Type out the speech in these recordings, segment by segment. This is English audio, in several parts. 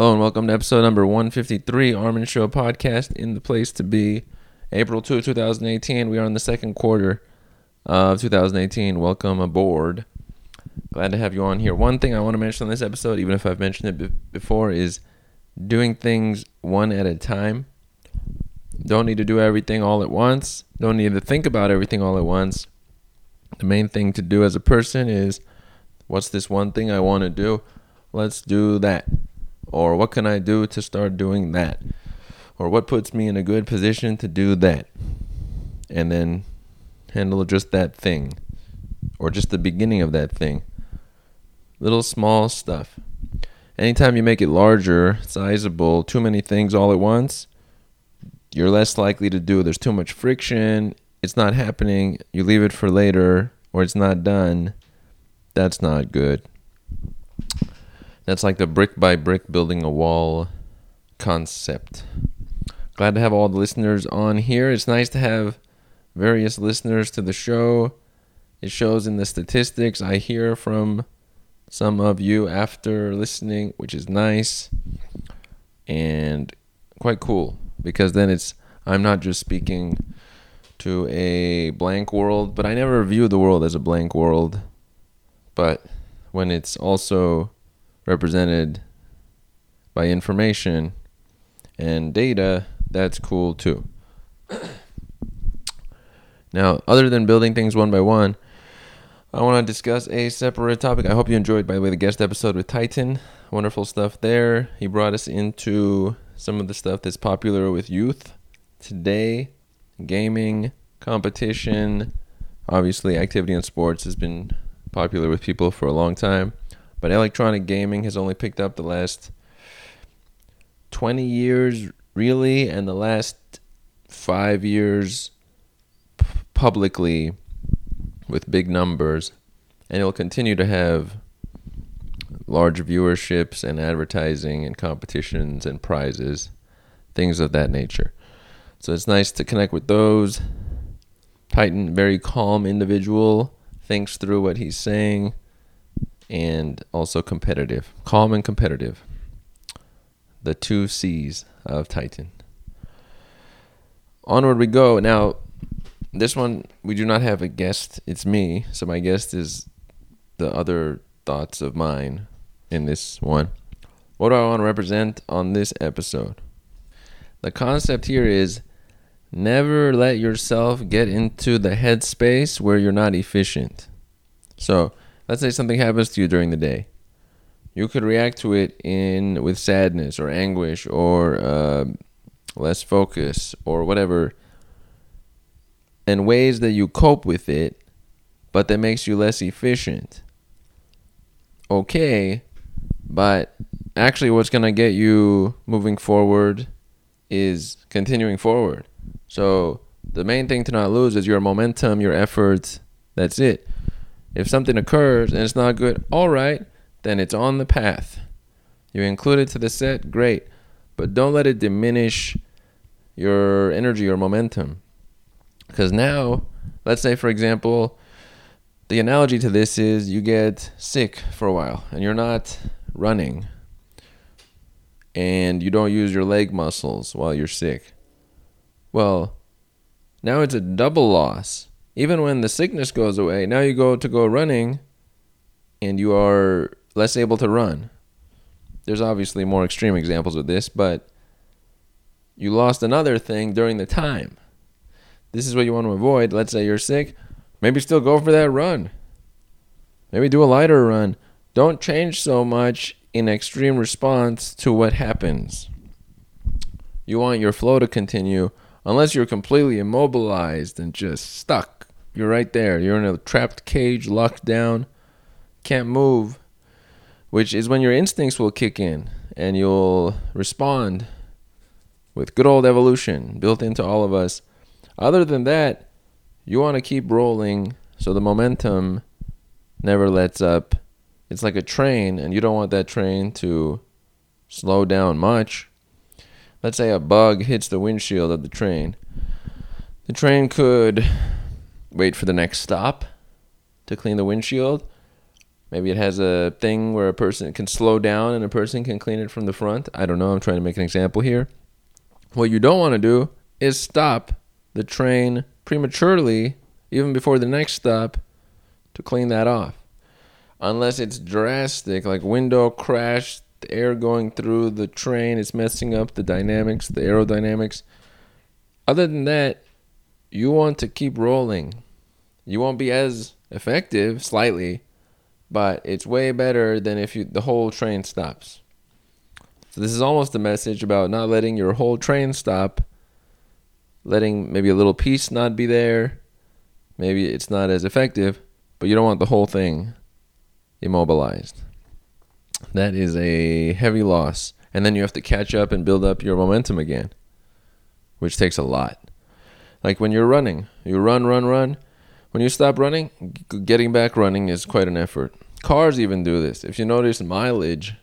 Hello and welcome to episode number 153, Armin Show podcast in the place to be. April 2, 2018. We are in the second quarter of 2018. Welcome aboard. Glad to have you on here. One thing I want to mention on this episode, even if I've mentioned it be- before, is doing things one at a time. Don't need to do everything all at once. Don't need to think about everything all at once. The main thing to do as a person is what's this one thing I want to do? Let's do that. Or what can I do to start doing that? Or what puts me in a good position to do that? And then handle just that thing. Or just the beginning of that thing. Little small stuff. Anytime you make it larger, sizable, too many things all at once, you're less likely to do. There's too much friction. It's not happening. You leave it for later, or it's not done. That's not good. That's like the brick by brick building a wall concept. Glad to have all the listeners on here. It's nice to have various listeners to the show. It shows in the statistics. I hear from some of you after listening, which is nice and quite cool because then it's I'm not just speaking to a blank world, but I never view the world as a blank world. But when it's also represented by information and data, that's cool too. now, other than building things one by one, I want to discuss a separate topic. I hope you enjoyed, by the way, the guest episode with Titan. Wonderful stuff there. He brought us into some of the stuff that's popular with youth today gaming, competition. Obviously, activity in sports has been popular with people for a long time. But electronic gaming has only picked up the last 20 years, really, and the last five years p- publicly with big numbers. And it will continue to have large viewerships and advertising and competitions and prizes, things of that nature. So it's nice to connect with those. Titan, very calm individual, thinks through what he's saying and also competitive. Calm and competitive. The two C's of Titan. Onward we go. Now, this one, we do not have a guest. It's me. So my guest is the other thoughts of mine in this one. What do I want to represent on this episode? The concept here is never let yourself get into the headspace where you're not efficient. So, let's say something happens to you during the day. You could react to it in with sadness or anguish or uh, less focus or whatever in ways that you cope with it but that makes you less efficient. Okay but actually what's going to get you moving forward is continuing forward. So the main thing to not lose is your momentum your effort that's it if something occurs and it's not good, all right, then it's on the path. You include it to the set, great. But don't let it diminish your energy or momentum. Because now, let's say, for example, the analogy to this is you get sick for a while and you're not running and you don't use your leg muscles while you're sick. Well, now it's a double loss even when the sickness goes away, now you go to go running and you are less able to run. There's obviously more extreme examples of this, but you lost another thing during the time. This is what you want to avoid. Let's say you're sick, maybe still go for that run. Maybe do a lighter run. Don't change so much in extreme response to what happens. You want your flow to continue unless you're completely immobilized and just stuck. You're right there. You're in a trapped cage, locked down, can't move, which is when your instincts will kick in and you'll respond with good old evolution built into all of us. Other than that, you want to keep rolling so the momentum never lets up. It's like a train, and you don't want that train to slow down much let's say a bug hits the windshield of the train. The train could wait for the next stop to clean the windshield, Maybe it has a thing where a person can slow down and a person can clean it from the front. I don't know. I'm trying to make an example here. What you don't want to do is stop the train prematurely, even before the next stop, to clean that off. Unless it's drastic, like window crash, the air going through the train is messing up the dynamics, the aerodynamics. Other than that, you want to keep rolling. You won't be as effective, slightly, but it's way better than if you the whole train stops. So this is almost a message about not letting your whole train stop, letting maybe a little piece not be there. Maybe it's not as effective, but you don't want the whole thing immobilized. That is a heavy loss. And then you have to catch up and build up your momentum again, which takes a lot. Like when you're running, you run, run, run. When you stop running, getting back running is quite an effort. Cars even do this. If you notice mileage,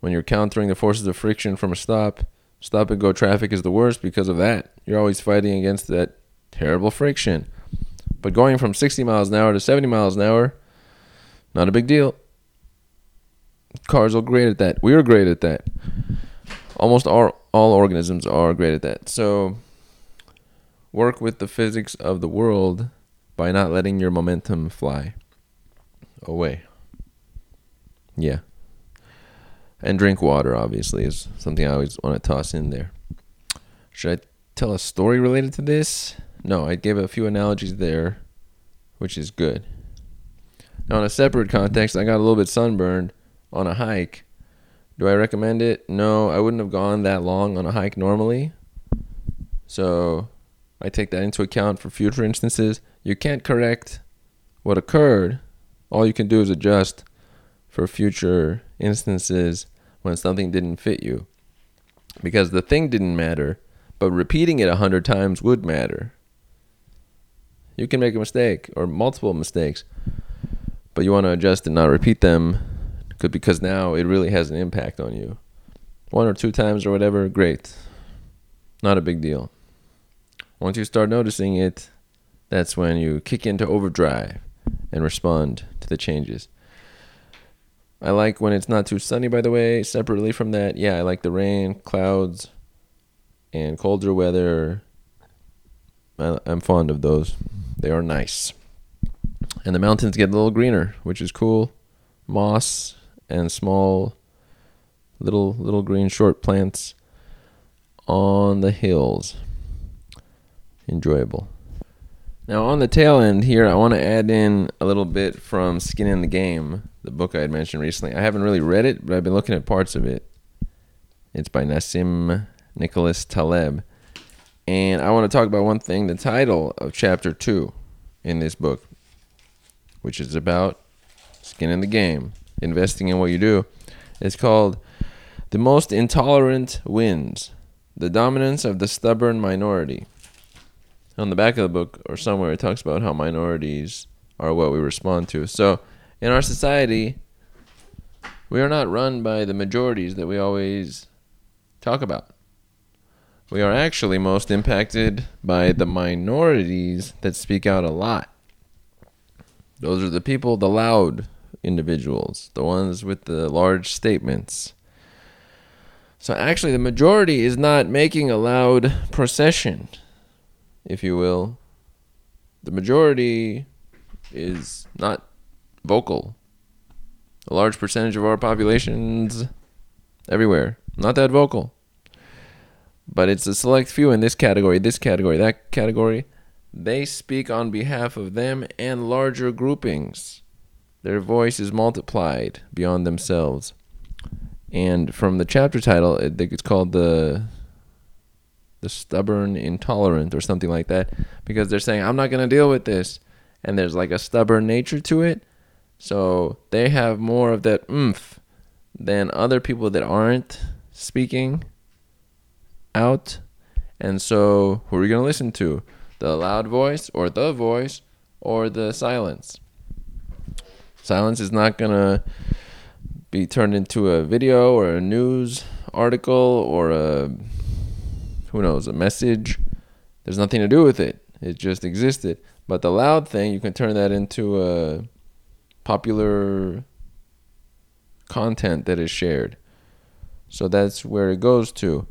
when you're countering the forces of friction from a stop, stop and go traffic is the worst because of that. You're always fighting against that terrible friction. But going from 60 miles an hour to 70 miles an hour, not a big deal. Cars are great at that. We are great at that. Almost all, all organisms are great at that. So work with the physics of the world by not letting your momentum fly away. Yeah. And drink water, obviously, is something I always want to toss in there. Should I tell a story related to this? No, I gave a few analogies there, which is good. Now, in a separate context, I got a little bit sunburned on a hike. Do I recommend it? No, I wouldn't have gone that long on a hike normally. So I take that into account for future instances. You can't correct what occurred. All you can do is adjust for future instances when something didn't fit you. Because the thing didn't matter, but repeating it a hundred times would matter. You can make a mistake or multiple mistakes, but you want to adjust and not repeat them because now it really has an impact on you. One or two times or whatever, great. Not a big deal. Once you start noticing it, that's when you kick into overdrive and respond to the changes. I like when it's not too sunny, by the way. Separately from that, yeah, I like the rain, clouds, and colder weather. I'm fond of those. They are nice. And the mountains get a little greener, which is cool. Moss and small little little green short plants on the hills enjoyable. Now, on the tail end here, I want to add in a little bit from Skin in the Game, the book I had mentioned recently. I haven't really read it, but I've been looking at parts of it. It's by Nassim Nicholas Taleb. And I want to talk about one thing the title of chapter two in this book, which is about skin in the game, investing in what you do. It's called The Most Intolerant Wins The Dominance of the Stubborn Minority on the back of the book or somewhere it talks about how minorities are what we respond to. So in our society, we are not run by the majorities that we always talk about. We are actually most impacted by the minorities that speak out a lot. Those are the people, the loud individuals, the ones with the large statements. So actually, the majority is not making a loud procession if you will, the majority is not vocal. A large percentage of our populations everywhere not that vocal. But it's a select few in this category, this category, that category. They speak on behalf of them and larger groupings. Their voice is multiplied beyond themselves. And from the chapter title, it's called the the stubborn intolerant or something like that because they're saying I'm not going to deal with this. And there's like a stubborn nature to it. So they have more of that oomph than other people that aren't speaking out. And so who are you going to listen to? The loud voice or the voice or the silence? Silence is not going to be turned into a video or a news article or a who knows, a message. There's nothing to do with it. It just existed. But the loud thing, you can turn that into a popular content that is shared. So that's where it goes to.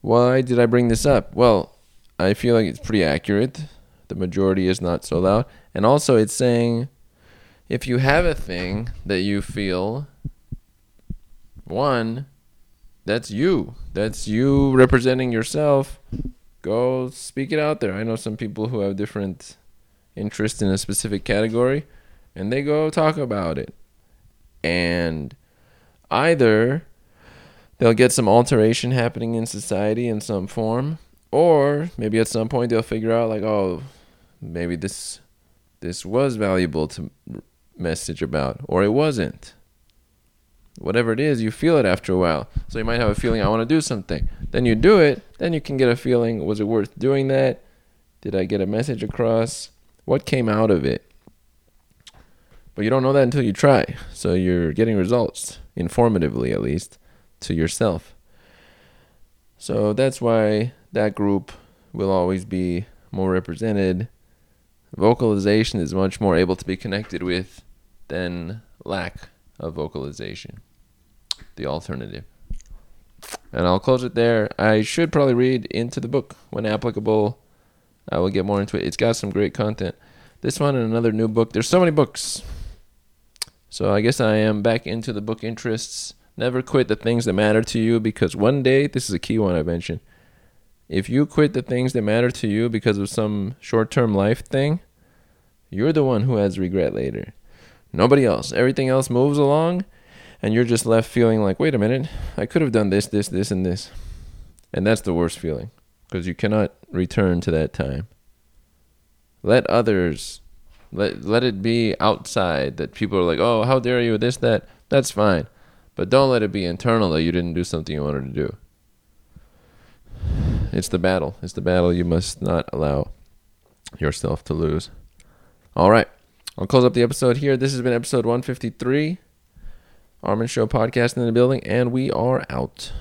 Why did I bring this up? Well, I feel like it's pretty accurate. The majority is not so loud. And also, it's saying if you have a thing that you feel, one, that's you. That's you representing yourself. Go speak it out there. I know some people who have different interests in a specific category, and they go talk about it. And either they'll get some alteration happening in society in some form, or maybe at some point they'll figure out like, oh, maybe this this was valuable to message about, or it wasn't. Whatever it is, you feel it after a while. So you might have a feeling, I want to do something. Then you do it, then you can get a feeling, was it worth doing that? Did I get a message across? What came out of it? But you don't know that until you try. So you're getting results, informatively at least, to yourself. So that's why that group will always be more represented. Vocalization is much more able to be connected with than lack of vocalization, the alternative. And I'll close it there. I should probably read into the book when applicable. I will get more into it. It's got some great content. This one and another new book. There's so many books. So I guess I am back into the book interests. Never quit the things that matter to you because one day, this is a key one I mentioned. If you quit the things that matter to you because of some short term life thing, you're the one who has regret later. Nobody else. Everything else moves along, and you're just left feeling like, wait a minute, I could have done this, this, this, and this. And that's the worst feeling because you cannot return to that time. Let others, let, let it be outside that people are like, oh, how dare you, this, that. That's fine. But don't let it be internal that you didn't do something you wanted to do. It's the battle. It's the battle you must not allow yourself to lose. All right. I'll close up the episode here. This has been episode 153. Armin Show podcast in the building, and we are out.